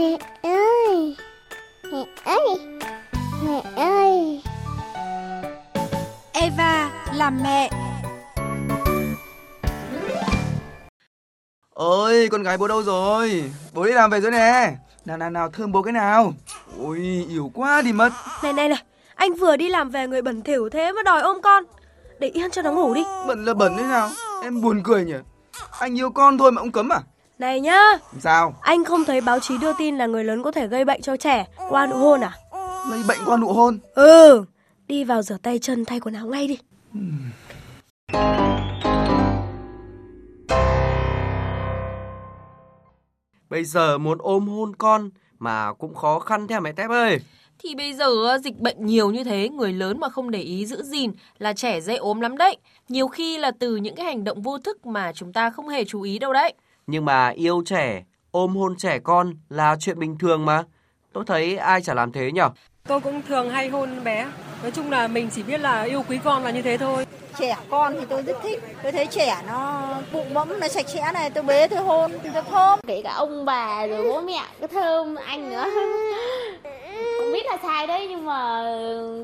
Mẹ ơi Mẹ ơi Mẹ ơi Eva làm mẹ Ôi, con gái bố đâu rồi? Bố đi làm về rồi nè. Nào nào nào, thơm bố cái nào. Ôi, yếu quá đi mất. Này này này, anh vừa đi làm về người bẩn thỉu thế mà đòi ôm con. Để yên cho nó ngủ đi. Bẩn là bẩn thế nào? Em buồn cười nhỉ. Anh yêu con thôi mà ông cấm à? Này nhá. Sao? Anh không thấy báo chí đưa tin là người lớn có thể gây bệnh cho trẻ qua nụ hôn à? Lấy bệnh qua nụ hôn. Ừ, đi vào rửa tay chân thay quần áo ngay đi. Bây giờ muốn ôm hôn con mà cũng khó khăn theo mẹ Tép ơi. Thì bây giờ dịch bệnh nhiều như thế, người lớn mà không để ý giữ gìn là trẻ dễ ốm lắm đấy. Nhiều khi là từ những cái hành động vô thức mà chúng ta không hề chú ý đâu đấy. Nhưng mà yêu trẻ, ôm hôn trẻ con là chuyện bình thường mà. Tôi thấy ai chả làm thế nhở? Tôi cũng thường hay hôn bé. Nói chung là mình chỉ biết là yêu quý con là như thế thôi. Trẻ con thì tôi rất thích. Tôi thấy trẻ nó bụng bẫm nó sạch sẽ này, tôi bế tôi hôn, tôi thơm. Kể cả ông bà rồi bố mẹ cứ thơm anh nữa. cũng biết là sai đấy nhưng mà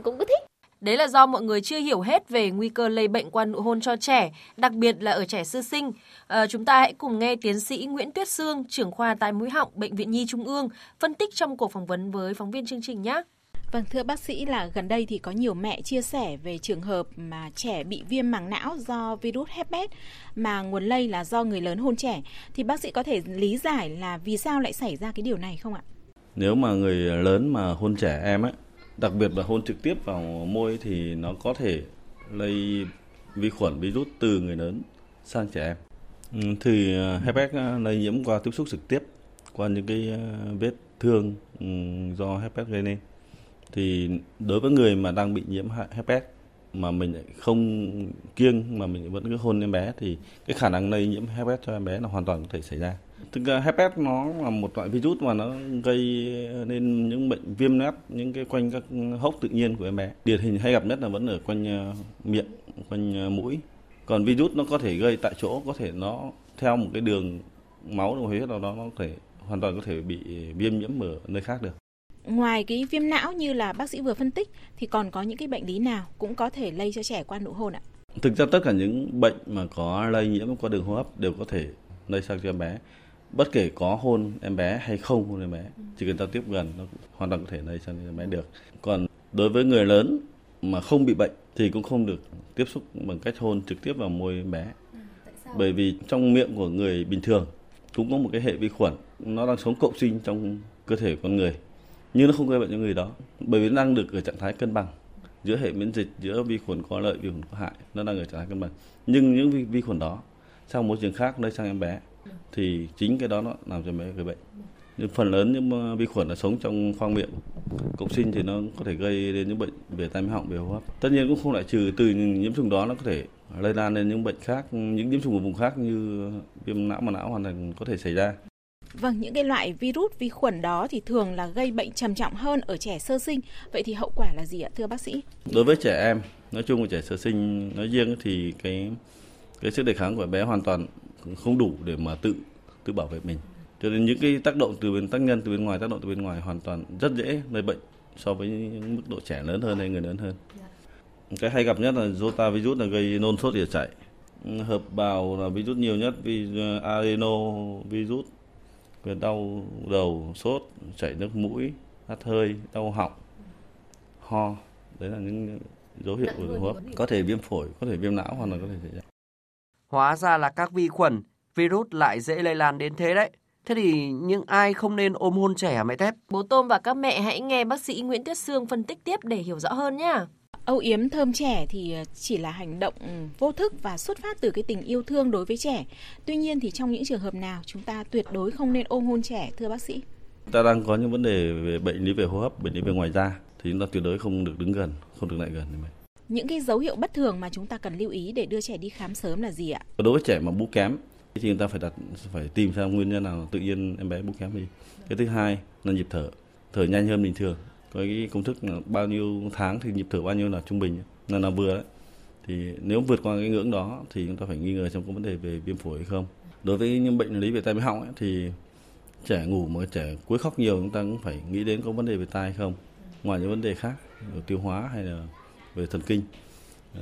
cũng cứ thích. Đấy là do mọi người chưa hiểu hết về nguy cơ lây bệnh qua nụ hôn cho trẻ, đặc biệt là ở trẻ sơ sinh. À, chúng ta hãy cùng nghe tiến sĩ Nguyễn Tuyết Sương, trưởng khoa tai mũi họng Bệnh viện Nhi Trung ương, phân tích trong cuộc phỏng vấn với phóng viên chương trình nhé. Vâng, thưa bác sĩ là gần đây thì có nhiều mẹ chia sẻ về trường hợp mà trẻ bị viêm màng não do virus herpes mà nguồn lây là do người lớn hôn trẻ. Thì bác sĩ có thể lý giải là vì sao lại xảy ra cái điều này không ạ? Nếu mà người lớn mà hôn trẻ em ấy, đặc biệt là hôn trực tiếp vào môi thì nó có thể lây vi khuẩn virus từ người lớn sang trẻ em. Ừ, thì à, herpes à, lây nhiễm qua tiếp xúc trực tiếp qua những cái à, vết thương ừ, do herpes gây nên thì đối với người mà đang bị nhiễm herpes mà mình lại không kiêng mà mình vẫn cứ hôn em bé thì cái khả năng lây nhiễm herpes cho em bé là hoàn toàn có thể xảy ra. Thực ra herpes nó là một loại virus mà nó gây nên những bệnh viêm nát những cái quanh các hốc tự nhiên của em bé. Điển hình hay gặp nhất là vẫn ở quanh ờ, miệng, quanh ờ, mũi. Còn virus nó có thể gây tại chỗ, có thể nó theo một cái đường máu đường huyết nào đó nó có thể hoàn toàn có thể bị viêm nhiễm ở nơi khác được ngoài cái viêm não như là bác sĩ vừa phân tích thì còn có những cái bệnh lý nào cũng có thể lây cho trẻ qua nụ hôn ạ? Thực ra tất cả những bệnh mà có lây nhiễm qua đường hô hấp đều có thể lây sang cho em bé. Bất kể có hôn em bé hay không hôn em bé, chỉ cần giao tiếp gần nó hoàn toàn có thể lây sang cho em bé được. Còn đối với người lớn mà không bị bệnh thì cũng không được tiếp xúc bằng cách hôn trực tiếp vào môi em bé. Bởi vì trong miệng của người bình thường cũng có một cái hệ vi khuẩn nó đang sống cộng sinh trong cơ thể con người nhưng nó không gây bệnh cho người đó bởi vì nó đang được ở trạng thái cân bằng giữa hệ miễn dịch giữa vi khuẩn có lợi vi khuẩn có hại nó đang ở trạng thái cân bằng. Nhưng những vi, vi khuẩn đó sang môi trường khác lây sang em bé thì chính cái đó nó làm cho bé gây bệnh. Nhưng phần lớn những ờ, vi khuẩn là sống trong khoang miệng cộng sinh thì nó có thể gây đến những bệnh về tai mũi họng về hô hấp. Tất nhiên cũng không loại trừ từ nhiễm trùng đó nó có thể lây lan lên những bệnh khác những nhiễm trùng ở vùng khác như viêm não mà não hoàn toàn có thể xảy ra. Vâng, những cái loại virus vi khuẩn đó thì thường là gây bệnh trầm trọng hơn ở trẻ sơ sinh. Vậy thì hậu quả là gì ạ, thưa bác sĩ? Đối với trẻ em, nói chung là trẻ sơ sinh nói riêng thì cái cái sức đề kháng của bé hoàn toàn không đủ để mà tự tự bảo vệ mình. Cho nên những cái tác động từ bên tác nhân từ bên ngoài tác động từ bên ngoài hoàn toàn rất dễ gây bệnh so với những mức độ trẻ lớn hơn hay người lớn hơn. Cái hay gặp nhất là Rota virus là gây nôn sốt địa chảy. Hợp bào là virus nhiều nhất vì uh, adeno virus đau đầu, sốt, chảy nước mũi, hắt hơi, đau họng, ho. Đấy là những dấu hiệu của đường hô hấp. Có thể viêm phổi, có thể viêm não hoặc là có thể xảy ra. Hóa ra là các vi khuẩn, virus lại dễ lây lan đến thế đấy. Thế thì những ai không nên ôm hôn trẻ hả mẹ Tép? Bố Tôm và các mẹ hãy nghe bác sĩ Nguyễn Tuyết Sương phân tích tiếp để hiểu rõ hơn nhé. Âu yếm thơm trẻ thì chỉ là hành động vô thức và xuất phát từ cái tình yêu thương đối với trẻ. Tuy nhiên thì trong những trường hợp nào chúng ta tuyệt đối không nên ôm hôn trẻ thưa bác sĩ? Ta đang có những vấn đề về bệnh lý về hô hấp, bệnh lý về ngoài da thì chúng ta tuyệt đối không được đứng gần, không được lại gần mình. Những cái dấu hiệu bất thường mà chúng ta cần lưu ý để đưa trẻ đi khám sớm là gì ạ? Đối với trẻ mà bú kém thì chúng ta phải đặt phải tìm xem nguyên nhân nào tự nhiên em bé bú kém gì. Cái thứ hai là nhịp thở, thở nhanh hơn bình thường với cái công thức là bao nhiêu tháng thì nhịp thở bao nhiêu là trung bình là là vừa đấy. Thì nếu vượt qua cái ngưỡng đó thì chúng ta phải nghi ngờ trong có vấn đề về viêm phổi hay không. Đối với những bệnh lý về tai mũi họng ấy, thì trẻ ngủ mà trẻ cuối khóc nhiều chúng ta cũng phải nghĩ đến có vấn đề về tai hay không ngoài những vấn đề khác về tiêu hóa hay là về thần kinh.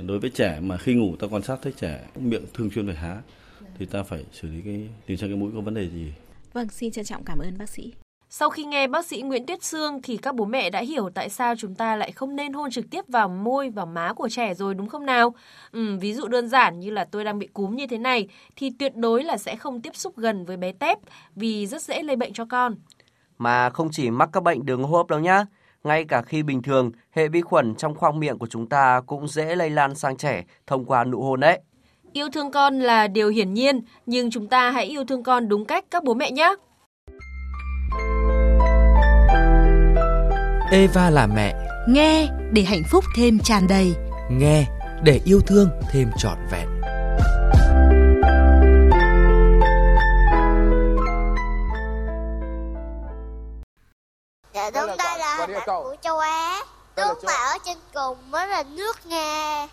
Đối với trẻ mà khi ngủ ta quan sát thấy trẻ miệng thường xuyên phải há thì ta phải xử lý cái tình trạng cái mũi có vấn đề gì. Vâng, xin trân trọng cảm ơn bác sĩ. Sau khi nghe bác sĩ Nguyễn Tuyết Sương thì các bố mẹ đã hiểu tại sao chúng ta lại không nên hôn trực tiếp vào môi, vào má của trẻ rồi đúng không nào? Ừ, ví dụ đơn giản như là tôi đang bị cúm như thế này thì tuyệt đối là sẽ không tiếp xúc gần với bé tép vì rất dễ lây bệnh cho con. Mà không chỉ mắc các bệnh đường hô hấp đâu nhá. Ngay cả khi bình thường, hệ vi khuẩn trong khoang miệng của chúng ta cũng dễ lây lan sang trẻ thông qua nụ hôn đấy. Yêu thương con là điều hiển nhiên, nhưng chúng ta hãy yêu thương con đúng cách các bố mẹ nhé. Eva là mẹ, Nghe để hạnh phúc thêm tràn đầy. nghe để yêu thương thêm trọn vẹn. Dạ đúng đây là bản của châu Á. Nước mà ở trên cùng mới là nước Nga.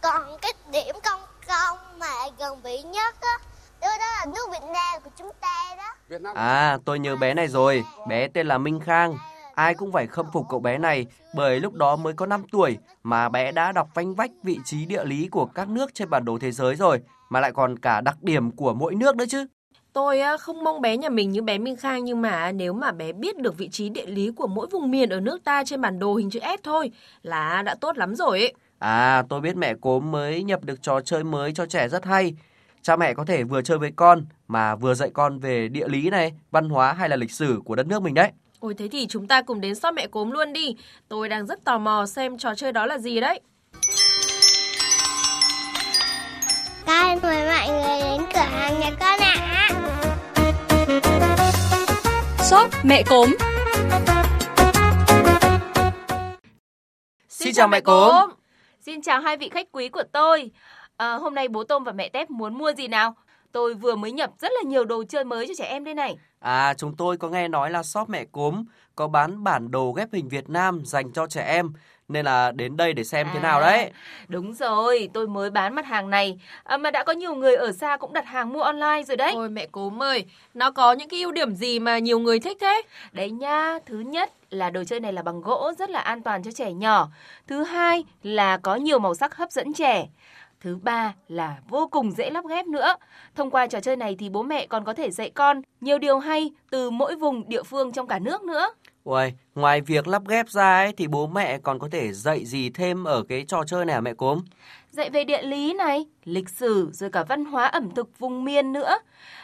Còn cái điểm công công mà gần bị nhất á Đó, đó là nước Việt Nam của chúng ta đó. À, tôi nhớ bé này rồi, bé tên là Minh Khang. Ai cũng phải khâm phục cậu bé này bởi lúc đó mới có 5 tuổi mà bé đã đọc vanh vách vị trí địa lý của các nước trên bản đồ thế giới rồi, mà lại còn cả đặc điểm của mỗi nước nữa chứ. Tôi không mong bé nhà mình như bé Minh Khang nhưng mà nếu mà bé biết được vị trí địa lý của mỗi vùng miền ở nước ta trên bản đồ hình chữ S thôi là đã tốt lắm rồi ấy. À, tôi biết mẹ cốm mới nhập được trò chơi mới cho trẻ rất hay. Cha mẹ có thể vừa chơi với con mà vừa dạy con về địa lý này, văn hóa hay là lịch sử của đất nước mình đấy. Ôi thế thì chúng ta cùng đến shop mẹ cốm luôn đi. Tôi đang rất tò mò xem trò chơi đó là gì đấy. Con mời mọi người đến cửa hàng nhà con ạ Shop mẹ cốm. Xin chào mẹ cốm. Xin chào hai vị khách quý của tôi. À, hôm nay bố Tôm và mẹ Tép muốn mua gì nào? Tôi vừa mới nhập rất là nhiều đồ chơi mới cho trẻ em đây này. À, chúng tôi có nghe nói là shop mẹ cốm có bán bản đồ ghép hình Việt Nam dành cho trẻ em nên là đến đây để xem thế nào đấy. Đúng rồi, tôi mới bán mặt hàng này à, mà đã có nhiều người ở xa cũng đặt hàng mua online rồi đấy. Ôi mẹ cốm ơi, nó có những cái ưu điểm gì mà nhiều người thích thế? Đấy nha, thứ nhất là đồ chơi này là bằng gỗ rất là an toàn cho trẻ nhỏ. Thứ hai là có nhiều màu sắc hấp dẫn trẻ. Thứ ba là vô cùng dễ lắp ghép nữa. Thông qua trò chơi này thì bố mẹ còn có thể dạy con nhiều điều hay từ mỗi vùng địa phương trong cả nước nữa. Ui, ngoài việc lắp ghép ra ấy, thì bố mẹ còn có thể dạy gì thêm ở cái trò chơi này hả mẹ cốm? Dạy về địa lý này, lịch sử rồi cả văn hóa ẩm thực vùng miền nữa.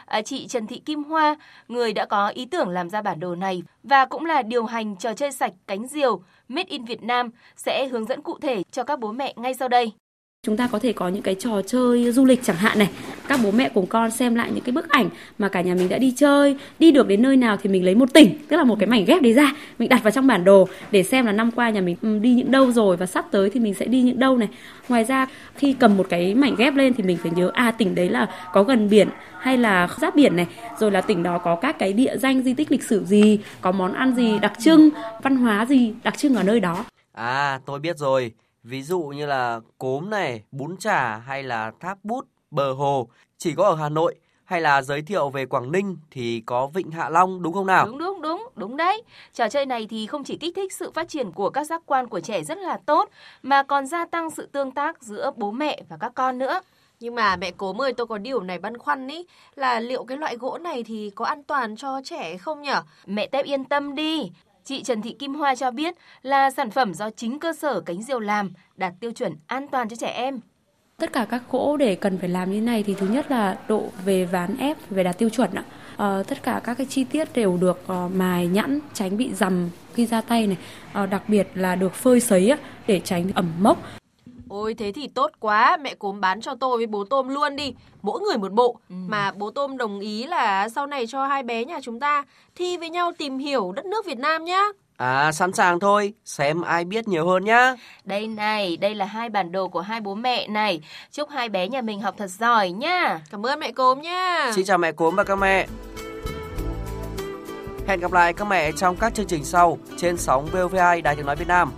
À, chị Trần Thị Kim Hoa, người đã có ý tưởng làm ra bản đồ này và cũng là điều hành trò chơi sạch cánh diều Made in Việt Nam sẽ hướng dẫn cụ thể cho các bố mẹ ngay sau đây. Chúng ta có thể có những cái trò chơi du lịch chẳng hạn này. Các bố mẹ cùng con xem lại những cái bức ảnh mà cả nhà mình đã đi chơi, đi được đến nơi nào thì mình lấy một tỉnh, tức là một cái mảnh ghép đấy ra, mình đặt vào trong bản đồ để xem là năm qua nhà mình ừ, đi những đâu rồi và sắp tới thì mình sẽ đi những đâu này. Ngoài ra khi cầm một cái mảnh ghép lên thì mình phải nhớ à tỉnh đấy là có gần biển hay là giáp biển này, rồi là tỉnh đó có các cái địa danh di tích lịch sử gì, có món ăn gì đặc trưng, văn hóa gì đặc trưng ở nơi đó. À, tôi biết rồi. Ví dụ như là cốm này, bún chả hay là tháp bút, bờ hồ chỉ có ở Hà Nội hay là giới thiệu về Quảng Ninh thì có Vịnh Hạ Long đúng không nào? Đúng đúng đúng, đúng đấy. Trò chơi này thì không chỉ kích thích sự phát triển của các giác quan của trẻ rất là tốt mà còn gia tăng sự tương tác giữa bố mẹ và các con nữa. Nhưng mà mẹ cốm ơi tôi có điều này băn khoăn ý là liệu cái loại gỗ này thì có an toàn cho trẻ không nhở? Mẹ Tép yên tâm đi. Chị Trần Thị Kim Hoa cho biết là sản phẩm do chính cơ sở cánh diều làm đạt tiêu chuẩn an toàn cho trẻ em. Tất cả các gỗ để cần phải làm như này thì thứ nhất là độ về ván ép về đạt tiêu chuẩn ạ. À, tất cả các cái chi tiết đều được uh, mài nhẵn tránh bị dầm khi ra tay này. À, đặc biệt là được phơi sấy á, để tránh ẩm mốc. Ôi thế thì tốt quá, mẹ cốm bán cho tôi với bố tôm luôn đi, mỗi người một bộ. Ừ. Mà bố tôm đồng ý là sau này cho hai bé nhà chúng ta thi với nhau tìm hiểu đất nước Việt Nam nhá. À sẵn sàng thôi, xem ai biết nhiều hơn nhá. Đây này, đây là hai bản đồ của hai bố mẹ này. Chúc hai bé nhà mình học thật giỏi nhá. Cảm ơn mẹ cốm nhá. Xin chào mẹ cốm và các mẹ. Hẹn gặp lại các mẹ trong các chương trình sau trên sóng VOV2 Đài Tiếng Nói Việt Nam.